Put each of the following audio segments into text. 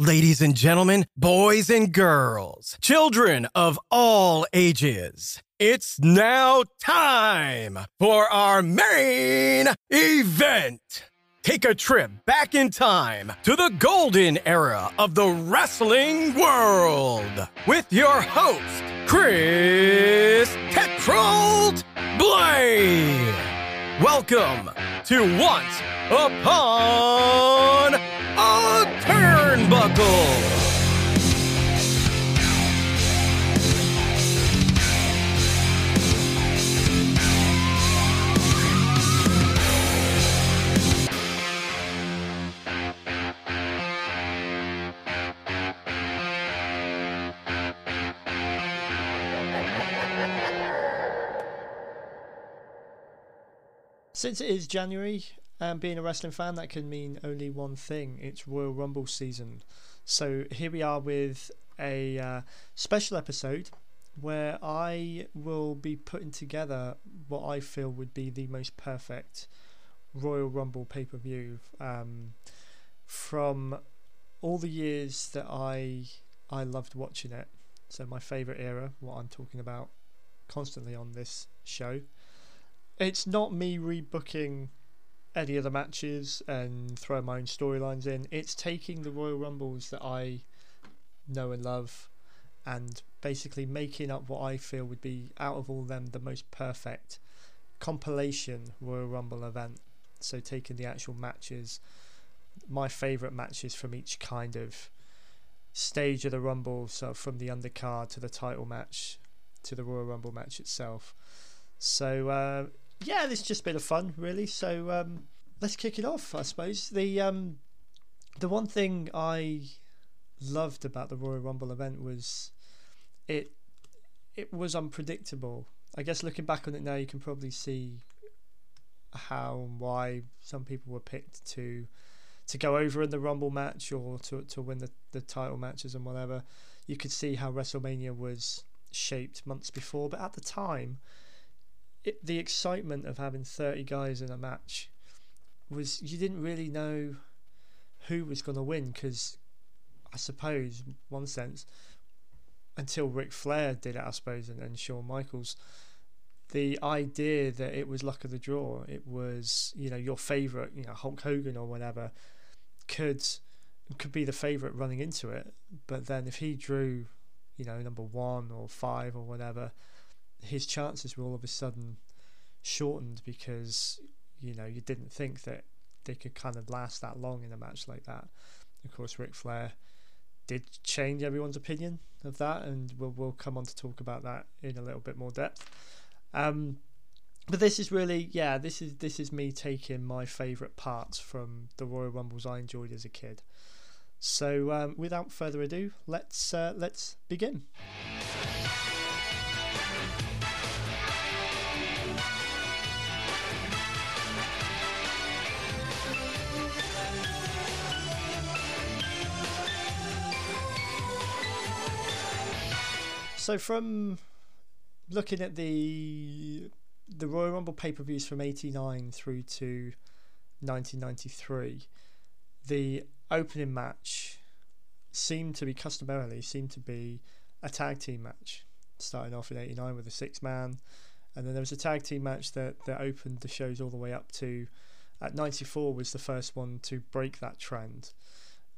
Ladies and gentlemen, boys and girls, children of all ages, it's now time for our main event. Take a trip back in time to the golden era of the wrestling world with your host, Chris Techrold Blade. Welcome to Once Upon a Turnbuckle. Since it is January, and being a wrestling fan, that can mean only one thing it's Royal Rumble season. So here we are with a uh, special episode where I will be putting together what I feel would be the most perfect Royal Rumble pay per view um, from all the years that I I loved watching it. So my favorite era, what I'm talking about constantly on this show it's not me rebooking any of the matches and throw my own storylines in. It's taking the Royal Rumbles that I know and love and basically making up what I feel would be out of all them the most perfect compilation Royal Rumble event. So taking the actual matches, my favourite matches from each kind of stage of the Rumble, so from the undercard to the title match to the Royal Rumble match itself. So uh, yeah, it's just a bit of fun, really. So um, let's kick it off, I suppose. The um, the one thing I loved about the Royal Rumble event was it it was unpredictable. I guess looking back on it now, you can probably see how and why some people were picked to to go over in the Rumble match or to to win the, the title matches and whatever. You could see how WrestleMania was shaped months before, but at the time, it, the excitement of having 30 guys in a match was you didn't really know who was going to win because I suppose one sense until Ric Flair did it I suppose and then Shawn Michaels the idea that it was luck of the draw it was you know your favorite you know Hulk Hogan or whatever could could be the favorite running into it. But then if he drew you know number 1 or 5 or whatever his chances were all of a sudden shortened because you know you didn't think that they could kind of last that long in a match like that. Of course, Ric Flair did change everyone's opinion of that, and we'll we'll come on to talk about that in a little bit more depth. Um, but this is really, yeah, this is this is me taking my favourite parts from the Royal Rumbles I enjoyed as a kid. So, um, without further ado, let's uh, let's begin. So from looking at the the Royal Rumble pay per views from '89 through to 1993, the opening match seemed to be customarily seemed to be a tag team match, starting off in '89 with a six man, and then there was a tag team match that that opened the shows all the way up to at '94 was the first one to break that trend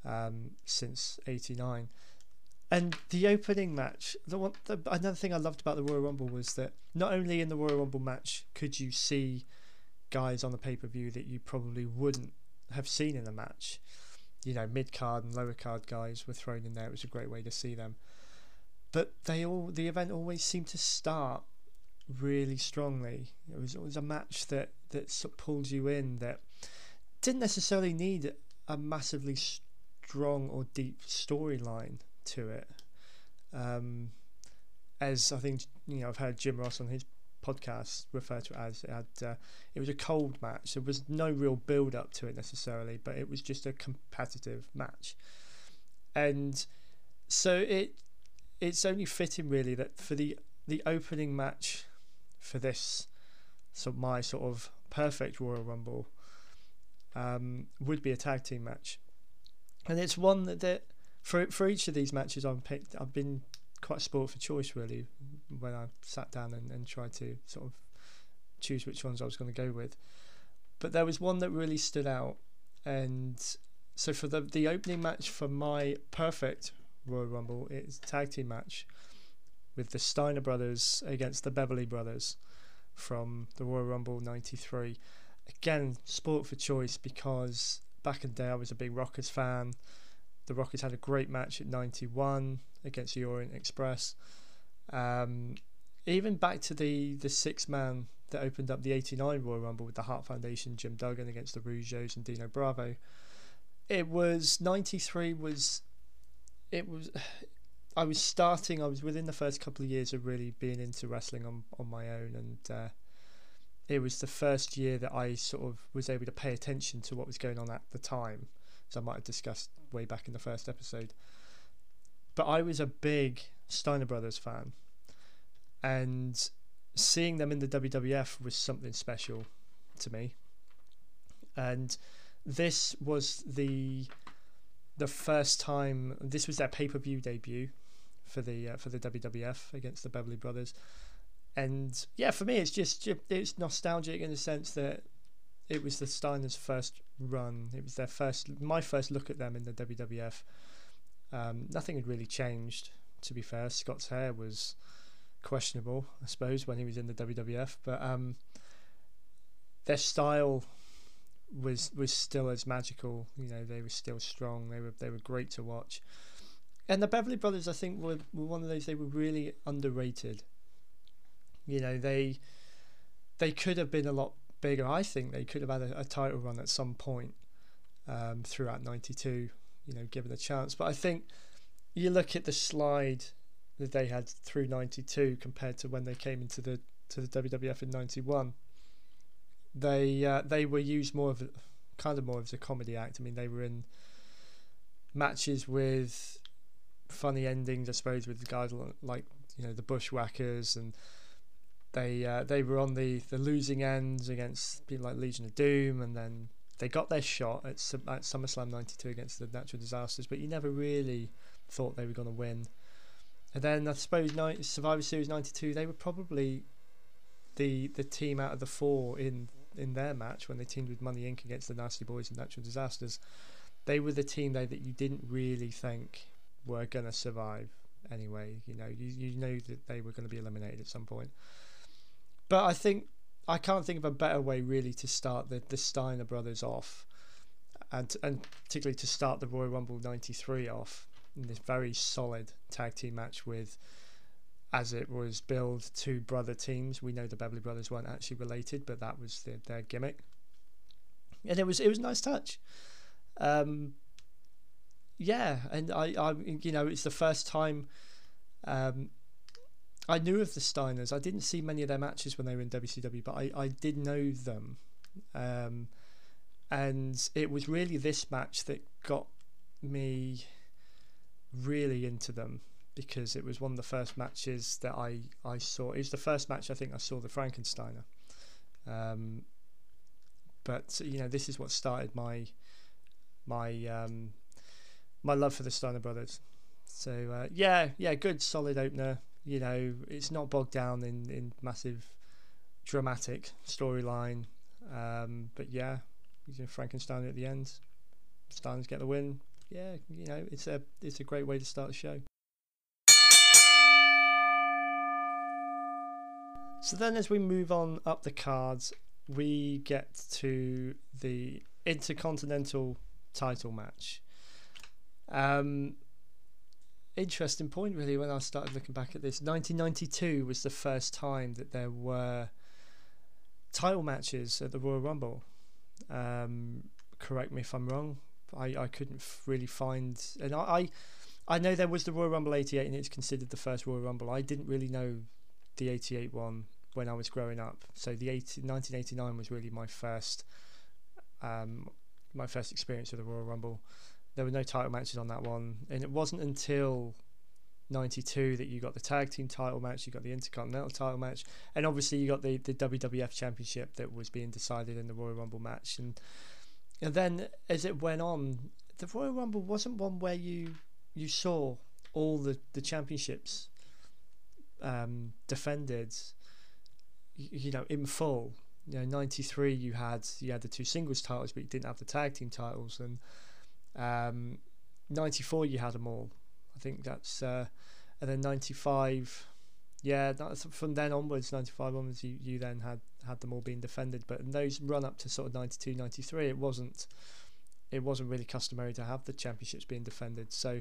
um, since '89. And the opening match, the one, the, another thing I loved about the Royal Rumble was that not only in the Royal Rumble match could you see guys on the pay per view that you probably wouldn't have seen in a match, you know, mid card and lower card guys were thrown in there. It was a great way to see them. But they all, the event always seemed to start really strongly. It was always a match that that sort of pulled you in that didn't necessarily need a massively strong or deep storyline to it. Um, as I think you know, I've heard Jim Ross on his podcast refer to it as it had uh, it was a cold match. There was no real build up to it necessarily, but it was just a competitive match, and so it it's only fitting really that for the the opening match for this so my sort of perfect Royal Rumble um, would be a tag team match, and it's one that, that for for each of these matches I've picked, I've been quite sport for choice really when I sat down and, and tried to sort of choose which ones I was going to go with. But there was one that really stood out, and so for the the opening match for my perfect Royal Rumble, it's a tag team match with the Steiner brothers against the Beverly brothers from the Royal Rumble '93. Again, sport for choice because back in the day I was a big Rockers fan. The Rockers had a great match at '91 against the Orient Express. Um, even back to the the six man that opened up the '89 Royal Rumble with the Hart Foundation, Jim Duggan against the Rougeaus and Dino Bravo. It was '93 was it was I was starting. I was within the first couple of years of really being into wrestling on on my own, and uh, it was the first year that I sort of was able to pay attention to what was going on at the time, as I might have discussed way back in the first episode. But I was a big Steiner Brothers fan, and seeing them in the WWF was something special to me. And this was the the first time. This was their pay per view debut for the uh, for the WWF against the Beverly Brothers, and yeah, for me, it's just it's nostalgic in the sense that it was the Steiners' first run. It was their first, my first look at them in the WWF. Um, nothing had really changed, to be fair. Scott's hair was questionable, I suppose, when he was in the WWF, but um, their style was was still as magical. You know, they were still strong. They were they were great to watch. And the Beverly Brothers, I think, were, were one of those. They were really underrated. You know, they they could have been a lot bigger. I think they could have had a, a title run at some point um, throughout '92. You know, given a chance. But I think you look at the slide that they had through '92 compared to when they came into the to the WWF in '91. They uh, they were used more of a, kind of more as a comedy act. I mean, they were in matches with funny endings, I suppose, with guys like you know the Bushwhackers, and they uh, they were on the the losing ends against people like Legion of Doom, and then they got their shot at, at SummerSlam '92 against the Natural Disasters, but you never really thought they were going to win. And then I suppose Survivor Series '92, they were probably the the team out of the four in in their match when they teamed with Money Inc against the Nasty Boys and Natural Disasters. They were the team there that you didn't really think were going to survive anyway. You know, you, you know that they were going to be eliminated at some point. But I think I can't think of a better way really to start the, the Steiner brothers off, and and particularly to start the Royal Rumble '93 off in this very solid tag team match with, as it was billed, two brother teams. We know the Beverly Brothers weren't actually related, but that was the, their gimmick, and it was it was a nice touch. Um, yeah, and I, I, you know, it's the first time um, I knew of the Steiners. I didn't see many of their matches when they were in WCW, but I, I did know them. Um, and it was really this match that got me really into them because it was one of the first matches that I, I saw. It was the first match I think I saw the Frankensteiner. Um, but you know, this is what started my my um, my love for the Steiner brothers. So uh, yeah, yeah, good solid opener. You know, it's not bogged down in in massive dramatic storyline, um, but yeah, using Frankenstein at the end, Steiners get the win. Yeah, you know, it's a it's a great way to start the show. So then, as we move on up the cards, we get to the Intercontinental title match. Um, interesting point, really, when I started looking back at this. 1992 was the first time that there were title matches at the Royal Rumble. Um, correct me if I'm wrong. I, I couldn't really find, and I, I I know there was the Royal Rumble 88 and it's considered the first Royal Rumble. I didn't really know the 88 one when I was growing up. So the 80, 1989 was really my first um, my first experience with the Royal Rumble. There were no title matches on that one, and it wasn't until 92 that you got the tag team title match, you got the Intercontinental title match, and obviously you got the, the WWF Championship that was being decided in the Royal Rumble match. And, and then as it went on, the Royal Rumble wasn't one where you you saw all the the championships um, defended, you, you know, in full. You know, ninety three you had you had the two singles titles, but you didn't have the tag team titles, and um, ninety four you had them all. I think that's uh, and then ninety five. Yeah, that's from then onwards, 95 onwards, you, you then had, had them all being defended. But in those run up to sort of 92, 93, it wasn't it wasn't really customary to have the championships being defended. So,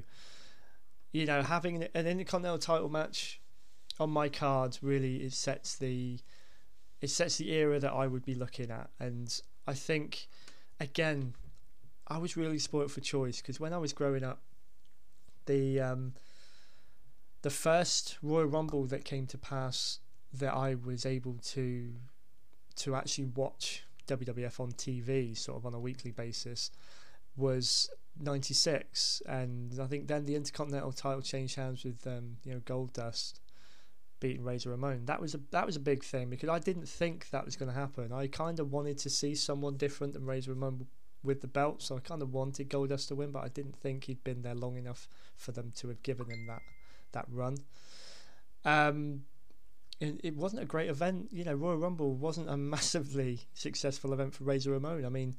you know, having an Intercontinental title match on my card really it sets the it sets the era that I would be looking at, and I think again, I was really spoilt for choice because when I was growing up, the um, the first Royal Rumble that came to pass that I was able to to actually watch WWF on TV, sort of on a weekly basis, was 96 and I think then the Intercontinental title changed hands with um, you know Goldust beating Razor Ramon. That was a that was a big thing because I didn't think that was going to happen. I kind of wanted to see someone different than Razor Ramon with the belt so I kind of wanted Goldust to win but I didn't think he'd been there long enough for them to have given him that that run um it, it wasn't a great event you know Royal Rumble wasn't a massively successful event for Razor Ramon I mean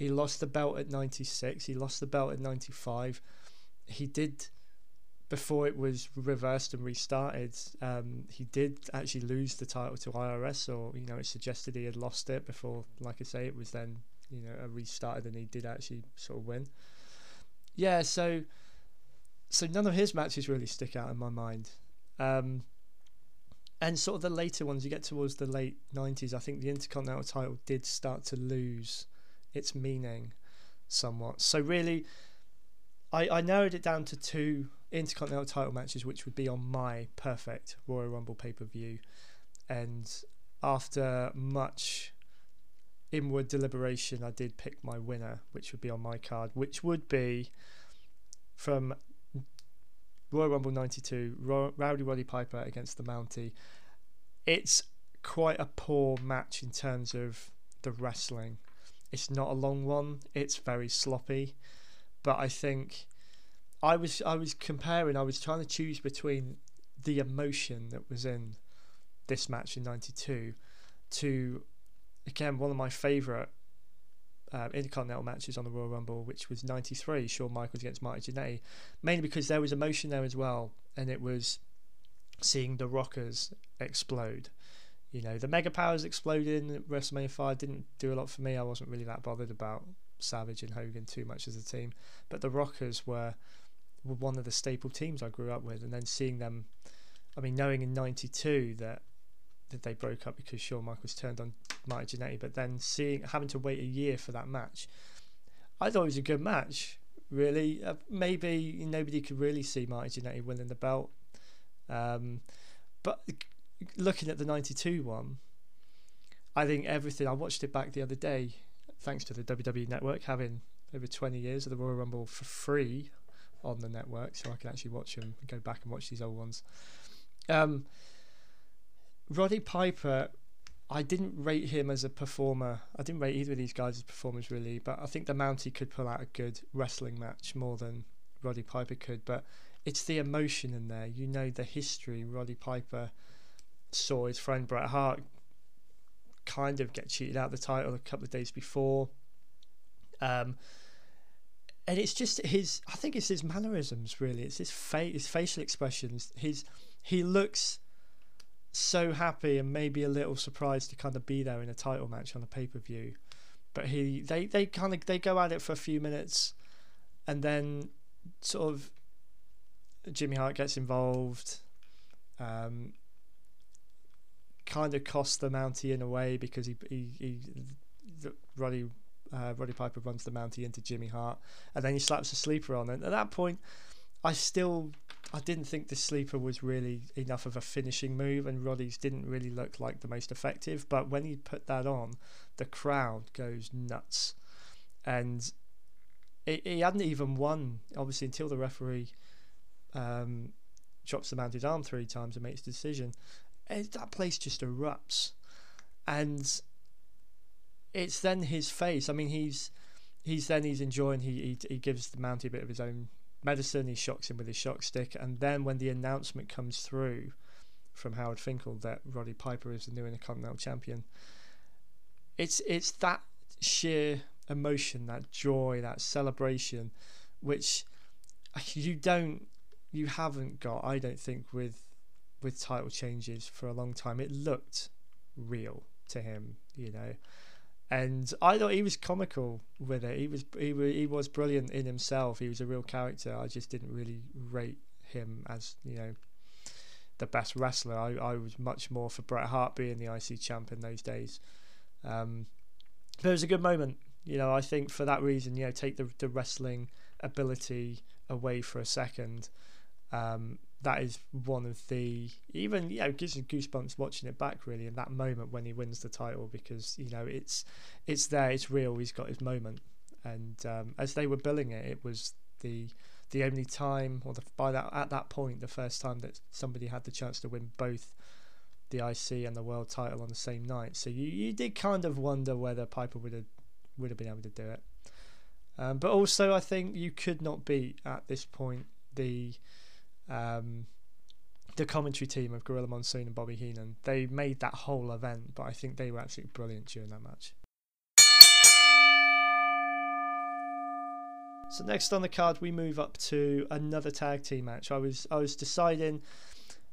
he lost the belt at 96. He lost the belt at 95. He did, before it was reversed and restarted, um, he did actually lose the title to IRS, or, you know, it suggested he had lost it before, like I say, it was then, you know, restarted and he did actually sort of win. Yeah, so so none of his matches really stick out in my mind. Um, and sort of the later ones, you get towards the late 90s, I think the Intercontinental title did start to lose its meaning somewhat. So really, I, I narrowed it down to two Intercontinental title matches, which would be on my perfect Royal Rumble pay per view. And after much inward deliberation, I did pick my winner, which would be on my card, which would be from Royal Rumble 92, Rowdy Roddy Piper against the Mountie. It's quite a poor match in terms of the wrestling. It's not a long one. It's very sloppy, but I think I was I was comparing. I was trying to choose between the emotion that was in this match in '92 to again one of my favourite uh, Intercontinental matches on the Royal Rumble, which was '93, Shawn Michaels against Marty Jannetty, mainly because there was emotion there as well, and it was seeing the Rockers explode you know, the Mega Powers exploding WrestleMania 5 didn't do a lot for me. I wasn't really that bothered about Savage and Hogan too much as a team. But the Rockers were, were one of the staple teams I grew up with. And then seeing them, I mean, knowing in 92 that that they broke up because Shawn Michaels turned on Marty Jannetty, but then seeing having to wait a year for that match, I thought it was a good match. Really, uh, maybe nobody could really see Marty Jannetty winning the belt, um, but looking at the 92 one, I think everything, I watched it back the other day, thanks to the WWE network having over 20 years of the Royal Rumble for free on the network, so I can actually watch them and go back and watch these old ones. Um, Roddy Piper, I didn't rate him as a performer. I didn't rate either of these guys as performers really, but I think the Mountie could pull out a good wrestling match more than Roddy Piper could. But it's the emotion in there. You know the history. Roddy Piper saw his friend Bret Hart kind of get cheated out of the title a couple of days before. Um, and it's just his. I think it's his mannerisms. Really, it's his face, his facial expressions. His he looks so happy and maybe a little surprised to kind of be there in a title match on a pay per view. But he, they, they kind of they go at it for a few minutes, and then sort of Jimmy Hart gets involved. Um, kind of cost the Mountie in a way because he he, he Roddy uh, Roddy Piper runs the Mountie into Jimmy Hart, and then he slaps a sleeper on. And at that point, I still I didn't think the sleeper was really enough of a finishing move, and Roddy's didn't really look like the most effective. But when he put that on, the crowd goes nuts, and it, he hadn't even won obviously until the referee um, drops the mounted arm three times and makes the decision that place just erupts, and it's then his face. I mean, he's he's then he's enjoying. He he, he gives the Mountie a bit of his own medicine. He shocks him with his shock stick, and then when the announcement comes through from Howard Finkel that Roddy Piper is the new Intercontinental Champion, it's it's that sheer emotion, that joy, that celebration, which you don't, you haven't got. I don't think with with title changes for a long time. It looked real to him, you know. And I thought he was comical with it. He was he was, he was brilliant in himself. He was a real character. I just didn't really rate him as you know the best wrestler. I, I was much more for Bret Hart being the IC champ in those days. Um, but it was a good moment. You know, I think for that reason, you know, take the the wrestling ability away for a second. Um, that is one of the even you know gives you goosebumps watching it back really in that moment when he wins the title because you know it's it's there it's real he's got his moment. And um, as they were billing it it was the the only time or the, by that at that point the first time that somebody had the chance to win both the IC and the world title on the same night. So you, you did kind of wonder whether Piper would have would have been able to do it. Um, but also I think you could not beat at this point the um, the commentary team of Gorilla Monsoon and Bobby Heenan. They made that whole event, but I think they were absolutely brilliant during that match. So next on the card, we move up to another tag team match. I was I was deciding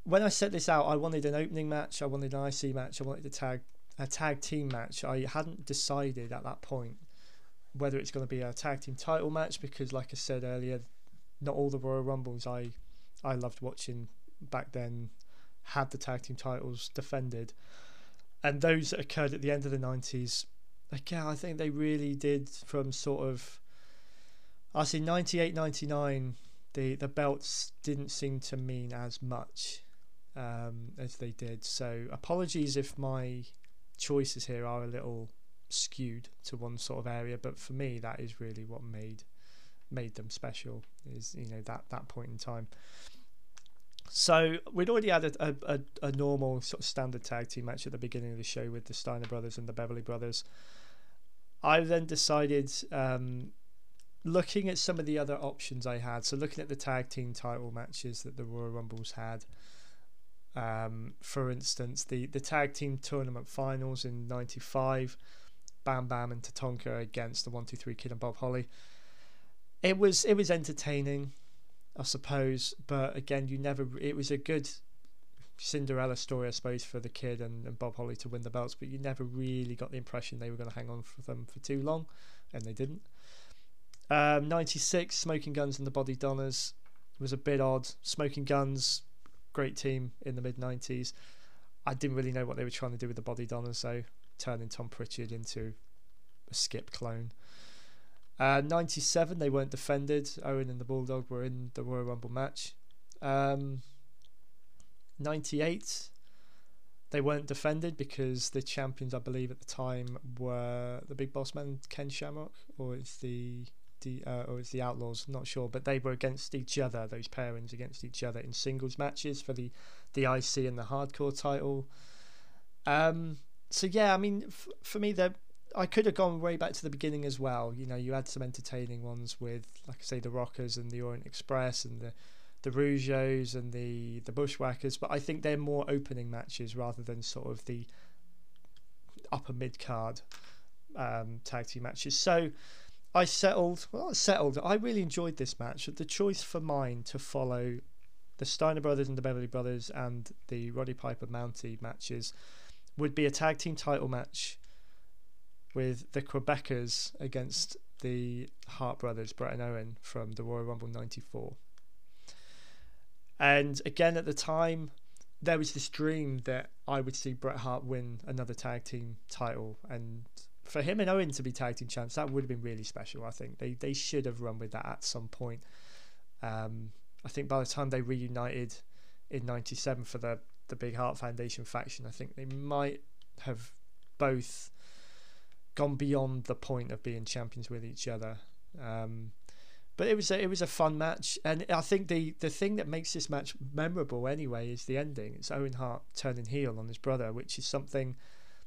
when I set this out, I wanted an opening match, I wanted an IC match, I wanted a tag a tag team match. I hadn't decided at that point whether it's going to be a tag team title match because, like I said earlier, not all the Royal Rumbles I I loved watching back then had the tag team titles defended. And those that occurred at the end of the 90s, again, I think they really did from sort of, I see 98, 99, the, the belts didn't seem to mean as much um, as they did. So apologies if my choices here are a little skewed to one sort of area, but for me, that is really what made made them special is you know that that point in time so we'd already had a, a, a, normal sort of standard tag team match at the beginning of the show with the Steiner brothers and the Beverly brothers. I then decided, um, looking at some of the other options I had, so looking at the tag team title matches that the Royal Rumbles had, um, for instance, the, the tag team tournament finals in '95, Bam Bam and Tatanka against the One Two Three Kid and Bob Holly it was it was entertaining, I suppose. But again, you never. It was a good Cinderella story, I suppose, for the kid and, and Bob Holly to win the belts. But you never really got the impression they were going to hang on for them for too long, and they didn't. Um, 96, Smoking Guns and the Body Donnas was a bit odd. Smoking Guns, great team in the mid 90s. I didn't really know what they were trying to do with the Body Donnas, so turning Tom Pritchard into a skip clone. Uh, 97, they weren't defended. Owen and the Bulldog were in the Royal Rumble match. Um, 98, they weren't defended because the champions, I believe, at the time were the Big Boss Man, Ken Shamrock, or it's the the uh, or it's the Outlaws, not sure, but they were against each other. Those pairings against each other in singles matches for the the IC and the Hardcore title. Um, so yeah, I mean, f- for me, they're I could have gone way back to the beginning as well. You know, you had some entertaining ones with, like I say, the Rockers and the Orient Express and the the Rougeaus and the the Bushwhackers, but I think they're more opening matches rather than sort of the upper mid card um, tag team matches. So I settled. Well, I settled. I really enjoyed this match. The choice for mine to follow the Steiner brothers and the Beverly brothers and the Roddy Piper Mountie matches would be a tag team title match with the Quebecers against the Hart brothers, Bret and Owen, from the Royal Rumble 94. And again, at the time, there was this dream that I would see Bret Hart win another tag team title. And for him and Owen to be tag team champs, that would have been really special, I think. They, they should have run with that at some point. Um, I think by the time they reunited in 97 for the, the Big Hart Foundation faction, I think they might have both gone beyond the point of being champions with each other. Um, but it was a, it was a fun match, and I think the the thing that makes this match memorable anyway is the ending. It's Owen Hart turning heel on his brother, which is something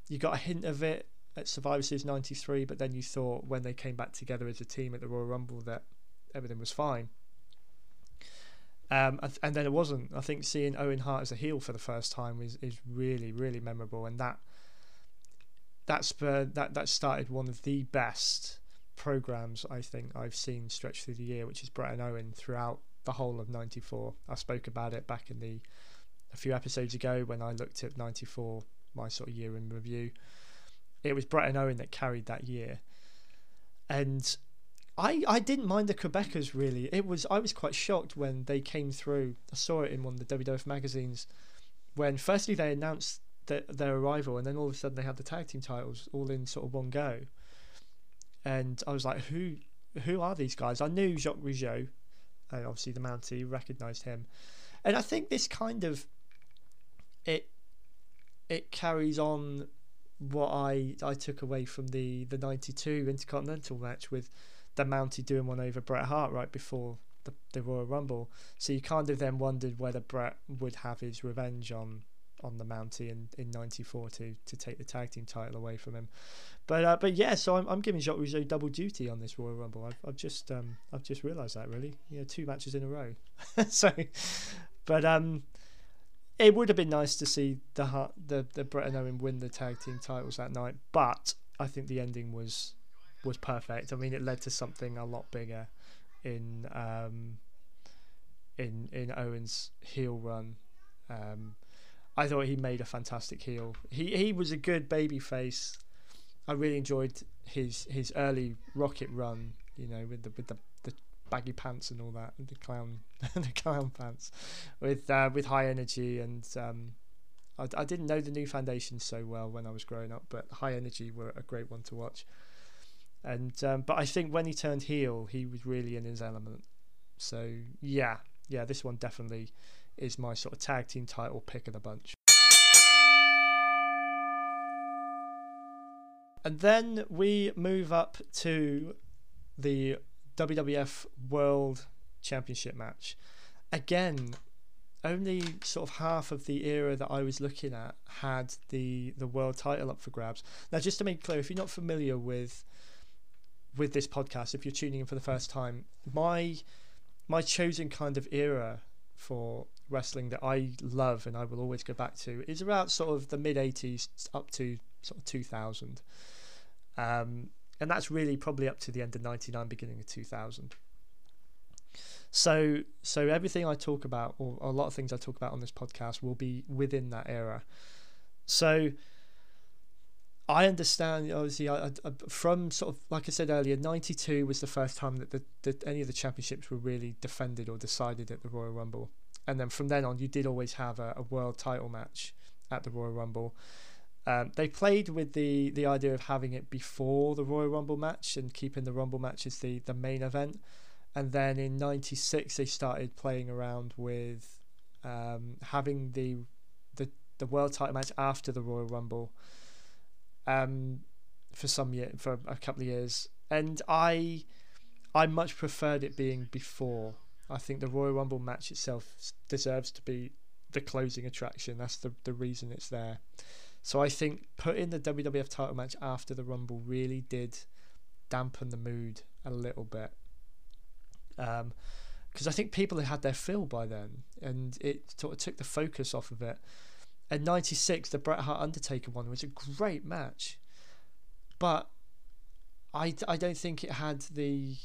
you got a hint of it at Survivor Series '93, but then you thought when they came back together as a team at the Royal Rumble that everything was fine. Um, and then it wasn't. I think seeing Owen Hart as a heel for the first time is, is really really memorable, and that that spurred that that started one of the best programs I think I've seen stretch through the year, which is Bret and Owen throughout the whole of '94. I spoke about it back in the a few episodes ago when I looked at '94, my sort of year in review. It was Bret and Owen that carried that year, and I, I didn't mind the Quebecers really. It was I was quite shocked when they came through. I saw it in one of the WWF magazines when firstly they announced their, their arrival and then all of a sudden they had the tag team titles all in sort of one go. And I was like, who who are these guys? I knew Jacques Rougeau, and obviously the Mountie recognised him, and I think this kind of it it carries on what I I took away from the the '92 Intercontinental match with the Mountie doing one over Bret Hart right before the, the Royal Rumble. So you kind of then wondered whether Bret would have his revenge on on the Mountie in, in '94 to to take the tag team title away from him. But uh, but yeah, so I'm, I'm giving Jacques Rougeau double duty on this Royal Rumble. I've, I've just um I've just realised that really, yeah, two matches in a row. so, but um, it would have been nice to see the the the Bret and Owen win the tag team titles that night, but I think the ending was was perfect. I mean, it led to something a lot bigger in um, in in Owen's heel run. Um, I thought he made a fantastic heel. He he was a good baby face. I really enjoyed his his early rocket run. You know, with the with the, the baggy pants and all that, and the clown the clown pants, with uh, with high energy and. Um, I, I didn't know the new foundation so well when I was growing up, but High Energy were a great one to watch. And um, but I think when he turned heel, he was really in his element. So yeah, yeah, this one definitely is my sort of tag team title pick of the bunch. And then we move up to the WWF World Championship match. Again, only sort of half of the era that I was looking at had the the world title up for grabs. Now, just to make clear, if you're not familiar with with this podcast, if you're tuning in for the first time, my my chosen kind of era for wrestling that I love and I will always go back to is around sort of the mid 80s up to sort of 2000. Um, and that's really probably up to the end of 99 beginning of 2000. So so everything I talk about or a lot of things I talk about on this podcast will be within that era. So I understand, obviously, I, I, from sort of like I said earlier, '92 was the first time that the, the, any of the championships were really defended or decided at the Royal Rumble, and then from then on, you did always have a, a world title match at the Royal Rumble. Um, they played with the the idea of having it before the Royal Rumble match and keeping the Rumble match as the the main event, and then in '96 they started playing around with um, having the the the world title match after the Royal Rumble um, for some year for a couple of years, and I I much preferred it being before. I think the Royal Rumble match itself deserves to be the closing attraction. That's the the reason it's there. So I think putting the WWF title match after the Rumble really did dampen the mood a little bit. Um, because I think people had had their fill by then, and it sort of took the focus off of it. At 96, the Bret Hart Undertaker one was a great match, but I, I don't think it had the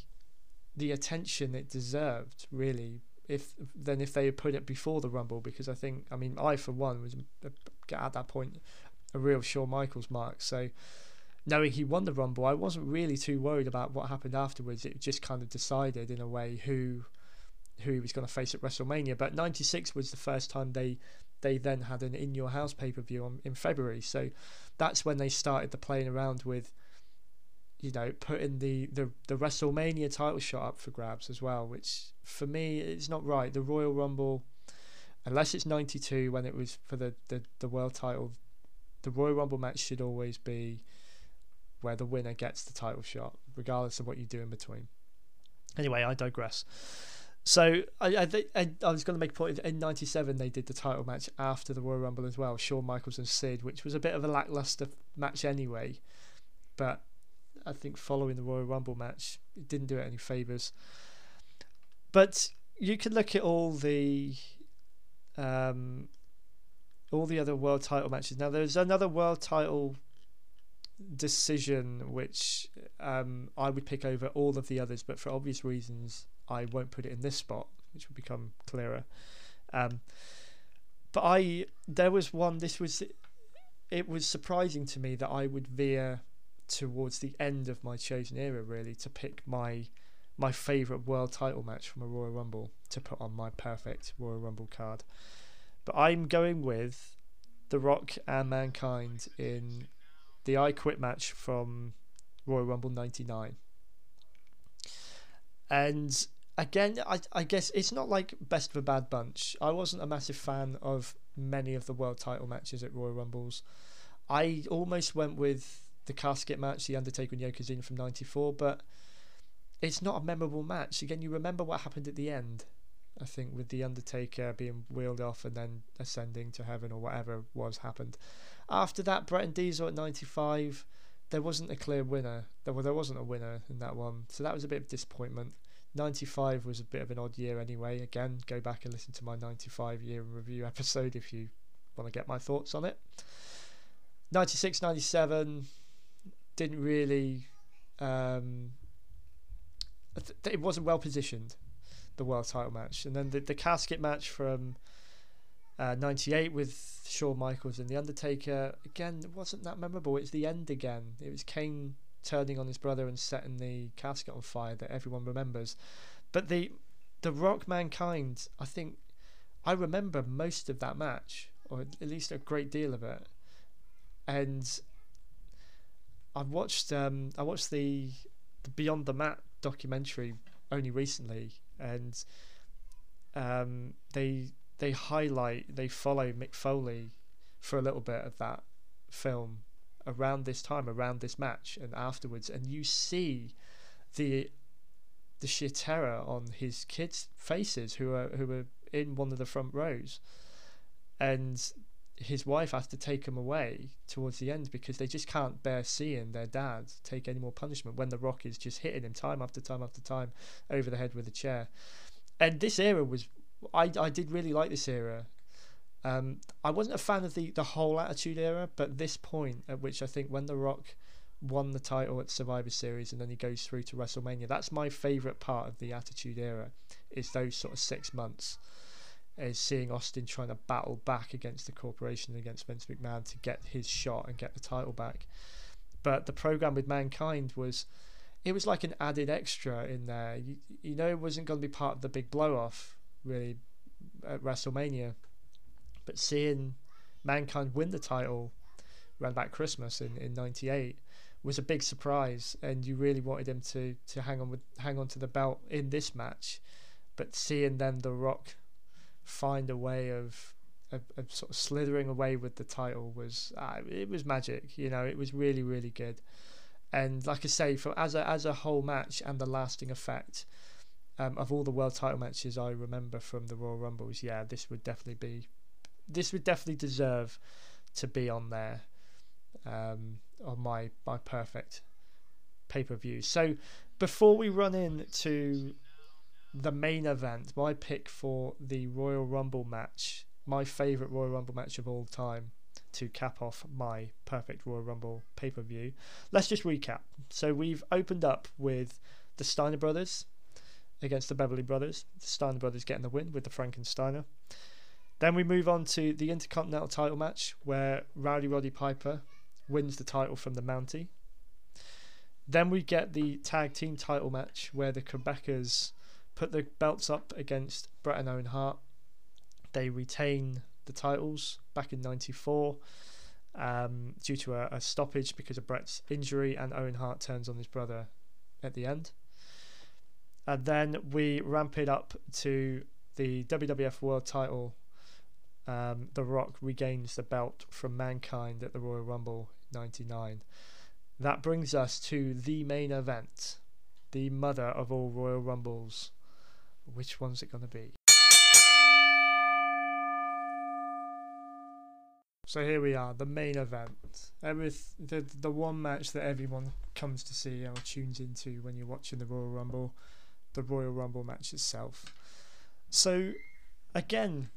the attention it deserved really. If then if they had put it before the Rumble, because I think I mean I for one was at that point a real Shawn Michaels mark. So knowing he won the Rumble, I wasn't really too worried about what happened afterwards. It just kind of decided in a way who who he was going to face at WrestleMania. But '96 was the first time they they then had an in your house pay per view in February. So that's when they started the playing around with, you know, putting the, the, the WrestleMania title shot up for grabs as well, which for me it's not right. The Royal Rumble, unless it's '92 when it was for the, the, the world title, the Royal Rumble match should always be where the winner gets the title shot, regardless of what you do in between. Anyway, I digress. So I I, I, I was going to make a point in '97 they did the title match after the Royal Rumble as well, Shawn Michaels and Sid, which was a bit of a lackluster match anyway. But I think following the Royal Rumble match, it didn't do it any favors. But you could look at all the um, all the other world title matches. Now, there's another world title decision which um, I would pick over all of the others, but for obvious reasons, I won't put it in this spot, which will become clearer. Um, but I, there was one. This was, it was surprising to me that I would veer towards the end of my chosen era, really, to pick my my favorite world title match from a Royal Rumble to put on my perfect Royal Rumble card. But I'm going with The Rock and Mankind in the I Quit match from Royal Rumble 99. And again, I, I guess it's not like best of a bad bunch. I wasn't a massive fan of many of the world title matches at Royal Rumbles. I almost went with the casket match, the Undertaker and Yokozuna from '94, but it's not a memorable match. Again, you remember what happened at the end. I think with the Undertaker being wheeled off and then ascending to heaven or whatever was happened. After that, Bret and Diesel at 95, there wasn't a clear winner. There, well, there wasn't a winner in that one, so that was a bit of disappointment. 95 was a bit of an odd year anyway. Again, go back and listen to my 95 year review episode if you want to get my thoughts on it. 96 97 didn't really um, it wasn't well positioned the world title match. And then the, the casket match from uh, 98 with Shawn Michaels and The Undertaker again it wasn't that memorable. It's the end again. It was Kane turning on his brother and setting the casket on fire that everyone remembers. But the the Rock Mankind I think I remember most of that match or at least a great deal of it. And I watched um, I watched the, the Beyond the Mat documentary only recently, and um, they they highlight they follow Mick Foley for a little bit of that film around this time, around this match, and afterwards, and you see the the sheer terror on his kids' faces who are who are in one of the front rows, and his wife has to take him away towards the end because they just can't bear seeing their dad take any more punishment when the rock is just hitting him time after time after time over the head with a chair. And this era was, I, I did really like this era. Um, I wasn't a fan of the, the whole Attitude Era, but this point at which I think when The Rock won the title at Survivor Series and then he goes through to WrestleMania, that's my favourite part of the Attitude Era, is those sort of six months is seeing Austin trying to battle back against the corporation against Vince McMahon to get his shot and get the title back. But the program with Mankind was it was like an added extra in there. You, you know, it wasn't going to be part of the big blow off really at WrestleMania, but seeing Mankind win the title around about Christmas in in '98 was a big surprise, and you really wanted him to to hang on with hang on to the belt in this match. But seeing then The Rock find a way of, of, of sort of slithering away with the title was uh, it was magic. You know, it was really really good. And like I say, for as a as a whole match and the lasting effect um, of all the world title matches I remember from the Royal Rumbles, yeah, this would definitely be this would definitely deserve to be on there um, on my my perfect pay per view. So before we run into the main event, my pick for the Royal Rumble match, my favourite Royal Rumble match of all time, to cap off my perfect Royal Rumble pay per view. Let's just recap. So we've opened up with the Steiner brothers against the Beverly brothers. The Steiner brothers getting the win with the Frankensteiner. Then we move on to the Intercontinental title match where Rowdy Roddy Piper wins the title from the Mountie. Then we get the tag team title match where the Quebecers put the belts up against Bret and Owen Hart. They retain the titles back in '94 um, due to a, a, stoppage because of Bret's injury, and Owen Hart turns on his brother at the end. And then we ramp it up to the WWF World Title. Um, the Rock regains the belt from Mankind at the Royal Rumble '99. That brings us to the main event, the mother of all Royal Rumbles, which one's it going to be? So here we are, the main event. With the the one match that everyone comes to see or tunes into when you're watching the Royal Rumble, the Royal Rumble match itself. So, again,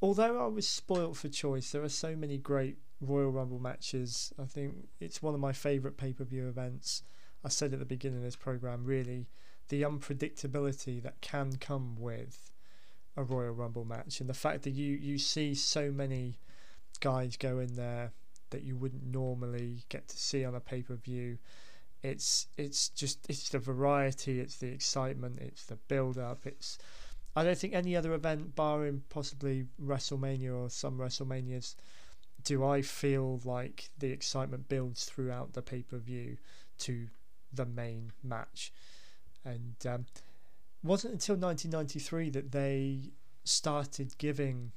although I was spoilt for choice, there are so many great Royal Rumble matches. I think it's one of my favourite pay per view events. I said at the beginning of this program, really, the unpredictability that can come with a Royal Rumble match, and the fact that you you see so many guys go in there that you wouldn't normally get to see on a pay per view. It's it's just it's the variety, it's the excitement, it's the build up. It's I don't think any other event, barring possibly WrestleMania or some WrestleManias, do I feel like the excitement builds throughout the pay per view to the main match. And um, wasn't until 1993 that they started giving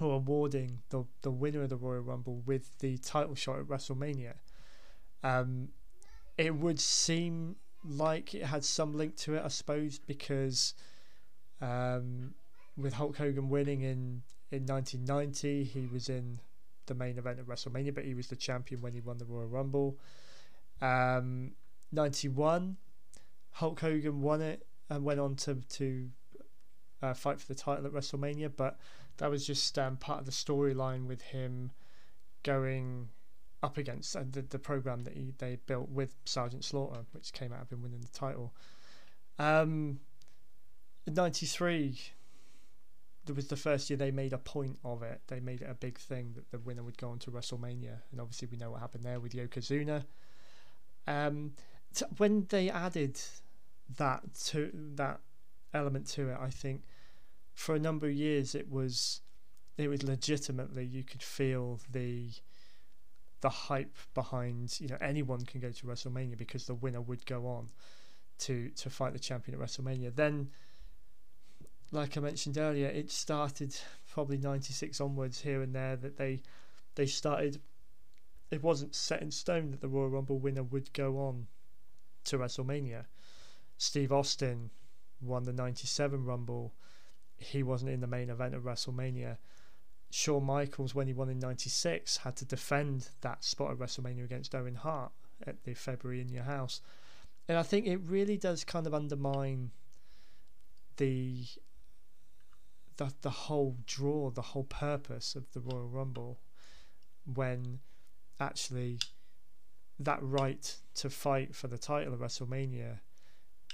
or awarding the the winner of the Royal Rumble with the title shot at WrestleMania. Um, it would seem like it had some link to it, I suppose, because um, with Hulk Hogan winning in in 1990, he was in the main event of WrestleMania, but he was the champion when he won the Royal Rumble. Um, 91, Hulk Hogan won it and went on to to uh, fight for the title at WrestleMania, but that was just um, part of the storyline with him going up against uh, the the program that he, they built with Sergeant Slaughter, which came out of him winning the title. Um, in '93, there was the first year they made a point of it. They made it a big thing that the winner would go on to WrestleMania, and obviously we know what happened there with Yokozuna. Um, so when they added that to that element to it, I think for a number of years it was it was legitimately you could feel the the hype behind you know anyone can go to WrestleMania because the winner would go on to to fight the champion at WrestleMania. Then, like I mentioned earlier, it started probably '96 onwards here and there that they they started. It wasn't set in stone that the Royal Rumble winner would go on to WrestleMania. Steve Austin won the '97 Rumble he wasn't in the main event of WrestleMania. Shawn Michaels, when he won in '96, had to defend that spot at WrestleMania against Owen Hart at the February in Your House, and I think it really does kind of undermine the the the whole draw, the whole purpose of the Royal Rumble, when actually that right to fight for the title of WrestleMania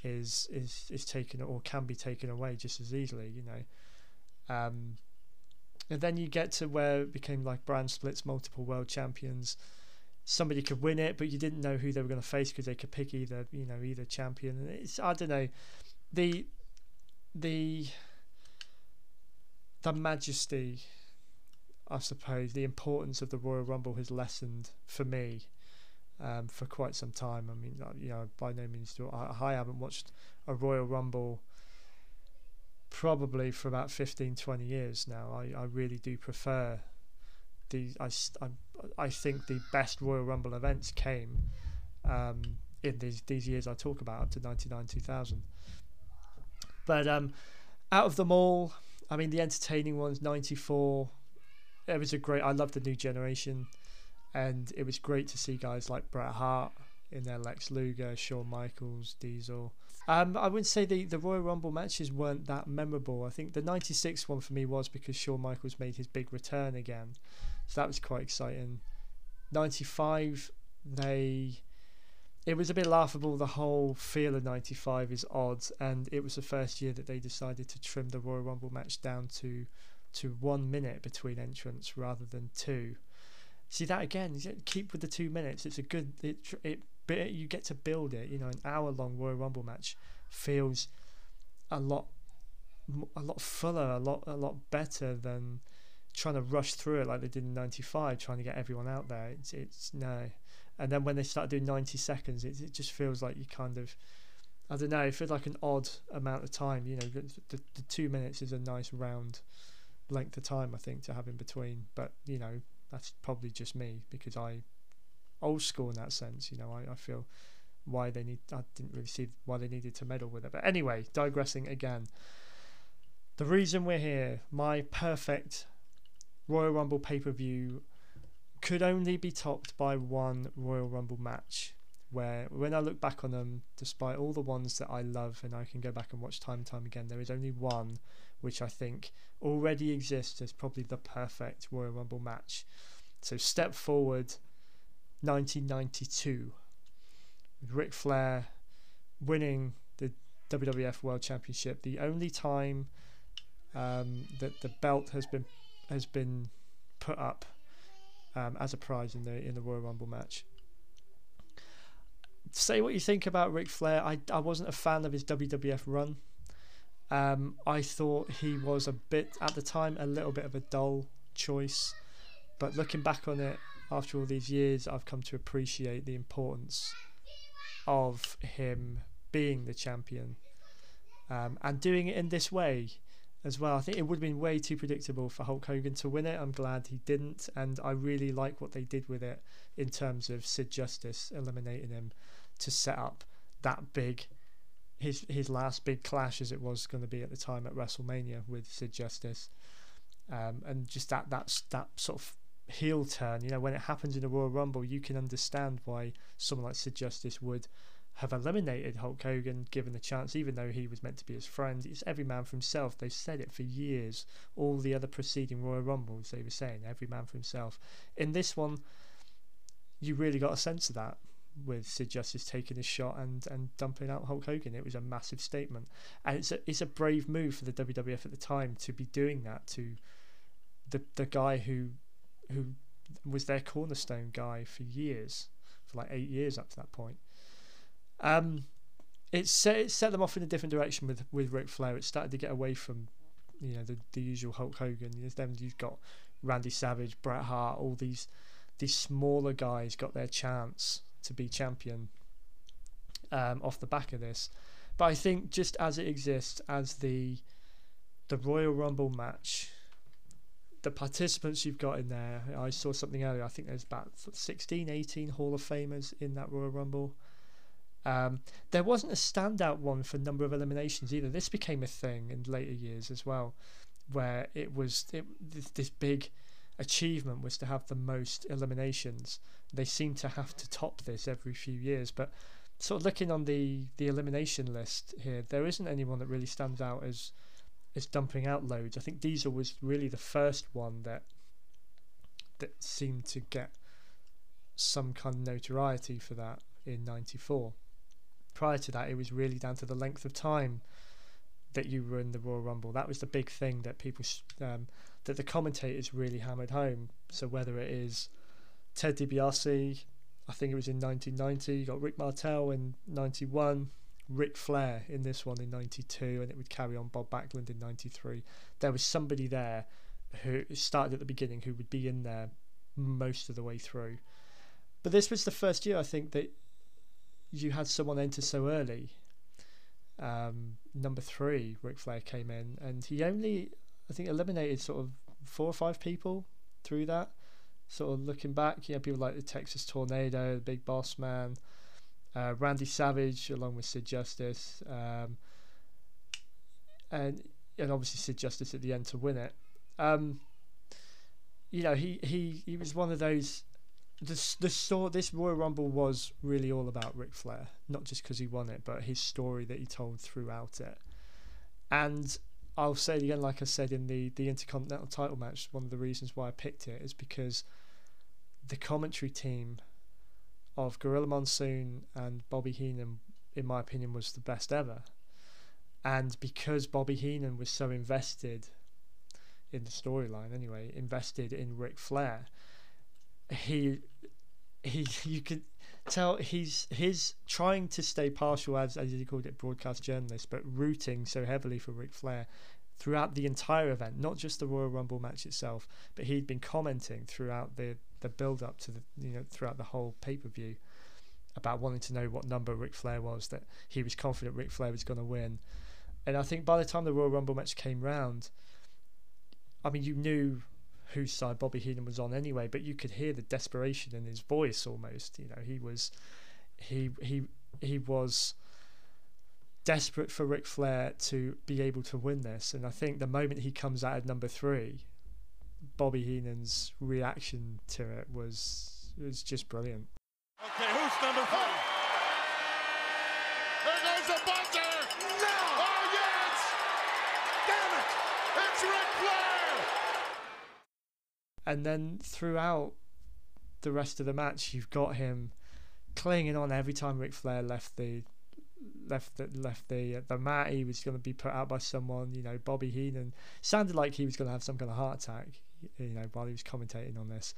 is is is taken or can be taken away just as easily, you know. Um, and then you get to where it became like brand splits, multiple world champions. Somebody could win it, but you didn't know who they were going to face because they could pick either, you know, either champion. And it's I don't know, the the the majesty, I suppose, the importance of the Royal Rumble has lessened for me um, for quite some time. I mean, you know, by no means do I, I haven't watched a Royal Rumble probably for about 15, 20 years now. I, I really do prefer the I, I, I think the best Royal Rumble events came um, in these these years I talk about up to 99 2000 but um, out of them all I mean the entertaining ones 94 it was a great I love the new generation and it was great to see guys like Bret Hart in there, Lex Luger, Shawn Michaels, Diesel. Um, I wouldn't say the, the Royal Rumble matches weren't that memorable. I think the 96 one for me was because Shawn Michaels made his big return again. So that was quite exciting. 95, they. It was a bit laughable. The whole feel of 95 is odd, and it was the first year that they decided to trim the Royal Rumble match down to to one minute between entrants rather than two see that again. Keep with the two minutes. It's a good. It it you get to build it. You know, an hour long Royal Rumble match feels a lot a lot fuller, a lot a lot better than trying to rush through it like they did in '95, trying to get everyone out there. It's it's no. And then when they start doing 90 seconds, it, it just feels like you kind of, I don't know, it feels like an odd amount of time. You know, the, the, the two minutes is a nice round length of time, I think, to have in between. But, you know, that's probably just me because I old school in that sense. You know, I, I feel why they need. I didn't really see why they needed to meddle with it. But anyway, digressing again. The reason we're here, my perfect Royal Rumble pay per view, could only be topped by one Royal Rumble match, where when I look back on them, despite all the ones that I love and I can go back and watch time and time again, there is only one which I think already exists as probably the perfect Royal Rumble match. So step forward 1992 with Ric Flair winning the WWF World Championship, the only time um, that the belt has been has been put up um, as a prize in the in the Royal Rumble match. Say what you think about Ric Flair. I I wasn't a fan of his WWF run. Um, I thought he was a bit at the time a little bit of a dull choice, but looking back on it after all these years, I've come to appreciate the importance of him being the champion um, and doing it in this way as well. I think it would have been way too predictable for Hulk Hogan to win it. I'm glad he didn't, and I really like what they did with it in terms of Sid Justice eliminating him to set up that big his his last big clash as it was going to be at the time at WrestleMania with Sid Justice, um, and just that that's that sort of heel turn. You know, when it happens in the Royal Rumble, you can understand why someone like Sid Justice would have eliminated Hulk Hogan given the chance, even though he was meant to be his friend. It's every man for himself. They've said it for years. All the other preceding Royal Rumbles, they were saying every man for himself. In this one, you really got a sense of that with Sid Justice taking a shot and, and dumping out Hulk Hogan. It was a massive statement, and it's a it's a brave move for the WWF at the time to be doing that to the the guy who who was their cornerstone guy for years, for like eight years up to that point. Um, it set it set them off in a different direction with with Ric Flair. It started to get away from you know the the usual Hulk Hogan. Then you've got Randy Savage, Bret Hart, all these these smaller guys got their chance to be champion um, off the back of this. But I think just as it exists as the the Royal Rumble match, the participants you've got in there, I saw something earlier. I think there's about 16, 18 Hall of Famers in that Royal Rumble. Um, there wasn't a standout one for number of eliminations either. This became a thing in later years as well, where it was it, this, this big achievement was to have the most eliminations. They seem to have to top this every few years, but sort of looking on the the elimination list here, there isn't anyone that really stands out as as dumping out loads. I think Diesel was really the first one that that seemed to get some kind of notoriety for that in '94. Prior to that, it was really down to the length of time that you were in the Royal Rumble. That was the big thing that people um, that the commentators really hammered home. So whether it is Ted DiBiase, I think it was in 1990, you got Rick Martel in 91, Ric Flair in this one in 92, and it would carry on Bob Backlund in 93. There was somebody there who started at the beginning who would be in there most of the way through. But this was the first year I think that you had someone enter so early. Um, number three, Ric Flair came in, and he only I think eliminated sort of four or five people through that. Sort of looking back, you know, people like the Texas Tornado, the Big Boss Man, uh, Randy Savage, along with Sid Justice, um, and and obviously Sid Justice at the end to win it. Um, you know, he, he, he was one of those. This the story, this Royal Rumble was really all about Ric Flair, not just because he won it, but his story that he told throughout it. And I'll say it again, like I said in the the Intercontinental title match. One of the reasons why I picked it is because the commentary team of Gorilla Monsoon and Bobby Heenan, in my opinion, was the best ever. And because Bobby Heenan was so invested in the storyline, anyway, invested in Ric Flair, he he you could tell he's he's trying to stay partial as as he called it broadcast journalist but rooting so heavily for Ric Flair throughout the entire event not just the Royal Rumble match itself but he'd been commenting throughout the the build up to the you know throughout the whole pay-per-view about wanting to know what number Ric Flair was that he was confident Ric Flair was going to win. And I think by the time the Royal Rumble match came round I mean you knew whose side Bobby Heenan was on anyway, but you could hear the desperation in his voice almost. You know, he was he he he was desperate for Ric Flair to be able to win this, and I think the moment he comes out at number three, Bobby Heenan's reaction to it was was just brilliant. Okay, who's number three? the buzzer. No! Oh, yes! Damn it! It's Ric Flair! And then throughout the rest of the match, you've got him clinging on every time Ric Flair left the left the left the uh, the mat. He was going to be put out by someone. You know, Bobby Heenan sounded like he was going to have some kind of heart attack. You know, while he was commentating on this,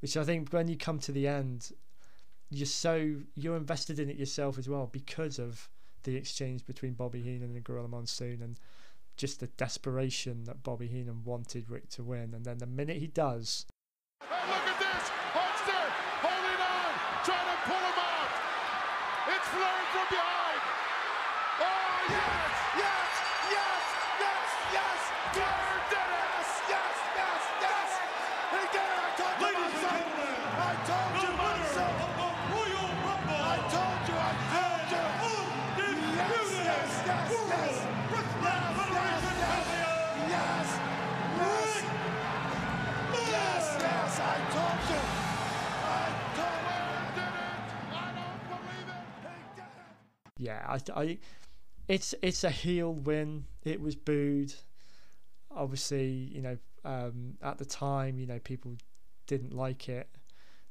which I think when you come to the end, you're so you're invested in it yourself as well because of the exchange between Bobby Heenan and Gorilla Monsoon and just the desperation that Bobby Heenan wanted Ric to win. And then the minute he does, Hey, look at this! Hulkster holding on, trying to pull him out. It's from behind. I, I, it's it's a heel win. It was booed. Obviously, you know, um, at the time, you know, people didn't like it.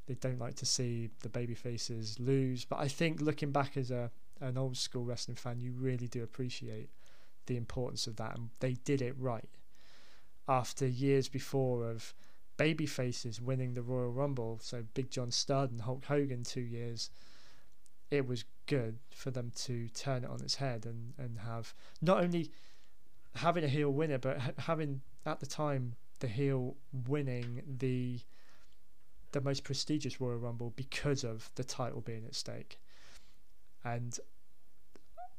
They don't like to see the baby faces lose. But I think looking back as a an old school wrestling fan, you really do appreciate the importance of that, and they did it right. After years before of baby faces winning the Royal Rumble, so Big John Studd and Hulk Hogan two years, it was good for them to turn it on its head and, and have not only having a heel winner, but ha- having at the time the heel winning the the most prestigious Royal Rumble because of the title being at stake. And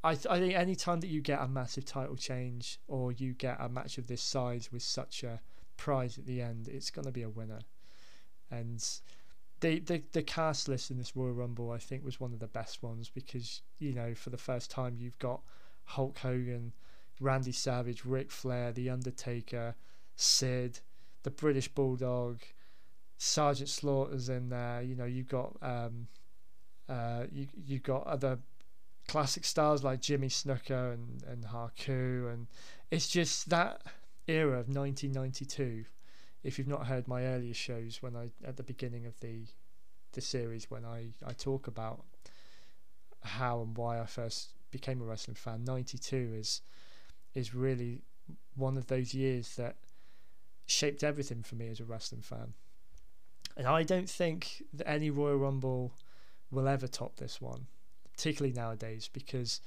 I th- I think any time that you get a massive title change or you get a match of this size with such a prize at the end, it's going to be a winner. And the, the the cast list in this Royal Rumble, I think, was one of the best ones because you know for the first time you've got Hulk Hogan, Randy Savage, Ric Flair, The Undertaker, Sid, the British Bulldog, Sergeant Slaughter's in there. You know you've got um, uh, you you've got other classic stars like Jimmy Snuka and and Haku, and it's just that era of 1992 if you've not heard my earlier shows when I at the beginning of the the series when I, I talk about how and why I first became a wrestling fan, ninety two is is really one of those years that shaped everything for me as a wrestling fan. And I don't think that any Royal Rumble will ever top this one, particularly nowadays, because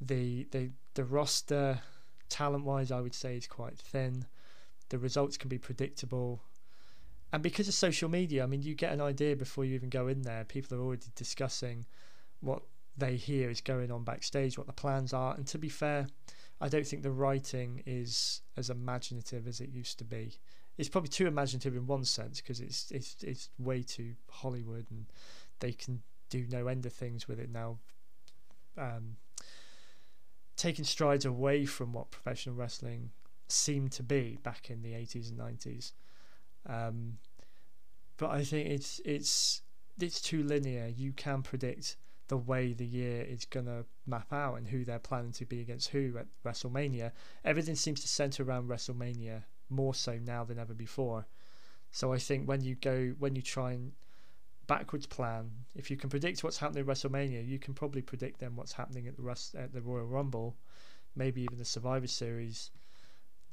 the the the roster talent wise I would say is quite thin the results can be predictable. And because of social media, I mean, you get an idea before you even go in there. People are already discussing what they hear is going on backstage, what the plans are. And to be fair, I don't think the writing is as imaginative as it used to be. It's probably too imaginative in one sense because it's it's it's way too Hollywood, and they can do no end of things with it now. Um, taking strides away from what professional wrestling seemed to be back in the 80s and 90s. Um, but I think it's it's it's too linear. You can predict the way the year is gonna map out and who they're planning to be against who at WrestleMania. Everything seems to center around WrestleMania more so now than ever before. So I think when you go when you try and backwards plan, if you can predict what's happening at WrestleMania, you can probably predict then what's happening at the rest at the Royal Rumble, maybe even the Survivor Series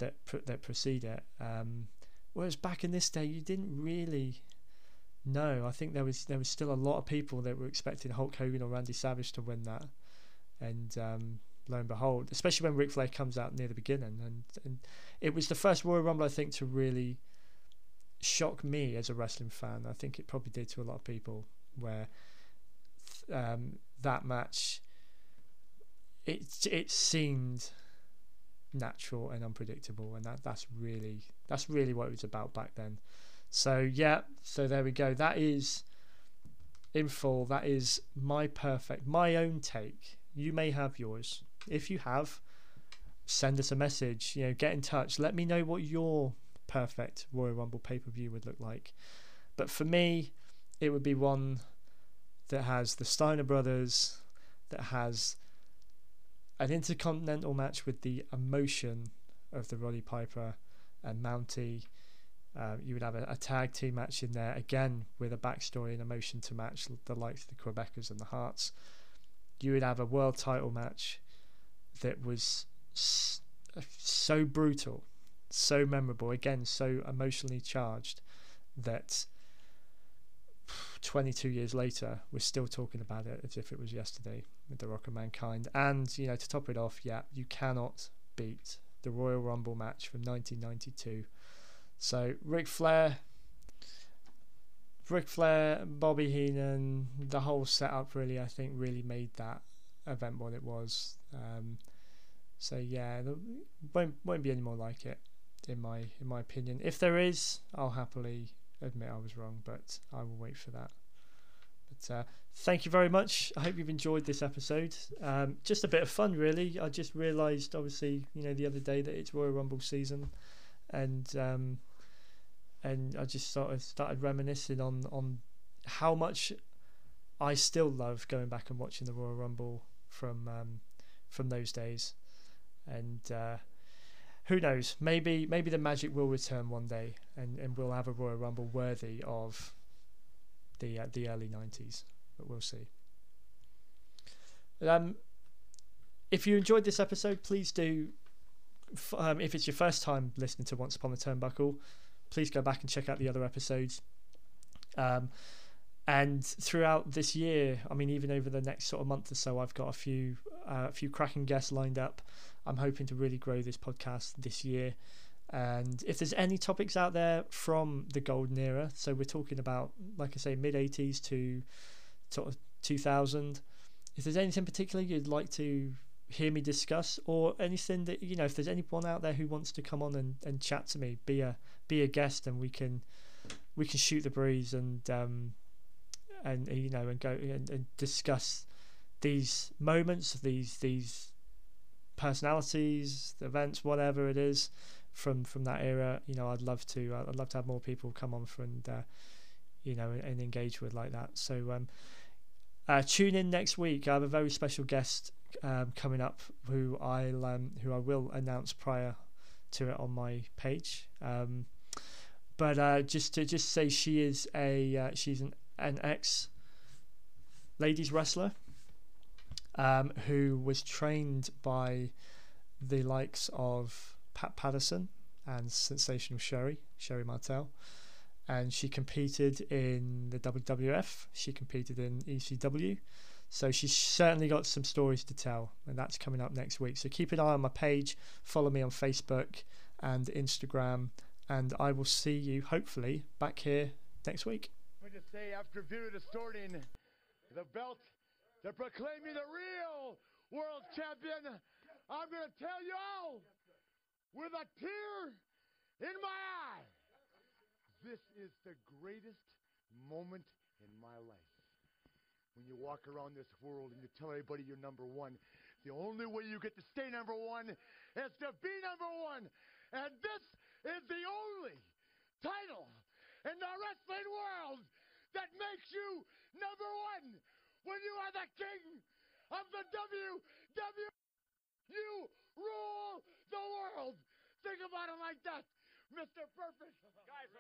that that precede it. Um, whereas back in this day, you didn't really know. I think there was there was still a lot of people that were expecting Hulk Hogan or Randy Savage to win that, and um, lo and behold, especially when Ric Flair comes out near the beginning, and and it was the first Royal Rumble I think to really shock me as a wrestling fan. I think it probably did to a lot of people where um, that match it it seemed natural and unpredictable and that that's really that's really what it was about back then. So yeah so there we go. That is in full that is my perfect my own take. You may have yours. If you have send us a message you know get in touch. Let me know what your perfect royal rumble pay-per-view would look like. But for me it would be one that has the steiner brothers that has an intercontinental match with the emotion of the Roddy Piper and Mountie. Uh, you would have a, a, tag team match in there again with a backstory and emotion to match the likes of the Quebecers and the Harts. You would have a world title match that was so brutal, so memorable, again, so emotionally charged that 22 years later, we're still talking about it as if it was yesterday with the Rock of Mankind. And, you know, to top it off, yeah, you cannot beat the Royal Rumble match from 1992. So, Ric Flair, Ric Flair, Bobby Heenan, the whole setup really, I think, really made that event what it was. Um, so yeah, there won't won't be any more like it, in my in my opinion. If there is, I'll happily admit I was wrong, but I will wait for that. But uh, thank you very much. I hope you've enjoyed this episode. Um, just a bit of fun, really. I just realised, obviously, you know, the other day that it's Royal Rumble season, and um, and I just sort of started reminiscing on on how much I still love going back and watching the Royal Rumble from um, from those days, and. Uh, who knows? Maybe maybe the magic will return one day, and, and we'll have a Royal Rumble worthy of the uh, the early '90s. But we'll see. Um, if you enjoyed this episode, please do. Um, if it's your first time listening to Once Upon a Turnbuckle, please go back and check out the other episodes. Um, and throughout this year, I mean, even over the next sort of month or so, I've got a few uh, a few cracking guests lined up. I'm hoping to really grow this podcast this year. And if there's any topics out there from the golden era, so we're talking about, like I say, mid 80s to sort of 2000, if there's anything particular you'd like to hear me discuss, or anything that you know, if there's anyone out there who wants to come on and, and chat to me, be a be a guest, and we can we can shoot the breeze and um, and you know and go and, and discuss these moments, these these personalities, the events, whatever it is from from that era. You know, I'd love to. Uh, I'd love to have more people come on for and uh, you know and, and, engage with like that. So um, uh, tune in next week. I have a very special guest um, coming up who I'll um, who I will announce prior to it on my page. Um, but uh, just to just say she is a uh, she's an an ex ladies wrestler um, who was trained by the likes of Pat Patterson and Sensational Sherri, Sherri Martel. And she competed in the WWF, she competed in ECW. So she's certainly got some stories to tell, and that's coming up next week. So keep an eye on my page, follow me on Facebook and Instagram, and I will see you hopefully back here next week. Let me just say, after the belt to proclaim me the real world champion. I'm going to tell you all with a tear in my eye. This is the greatest moment in my life. When you walk around this world and you tell everybody you're number one, the only way you get to stay number one is to be number one. And this is the only title in the wrestling world that makes you number one when you are the king of the WWE. You rule the world. Think about it like that, Mr. Perfect. Guys, the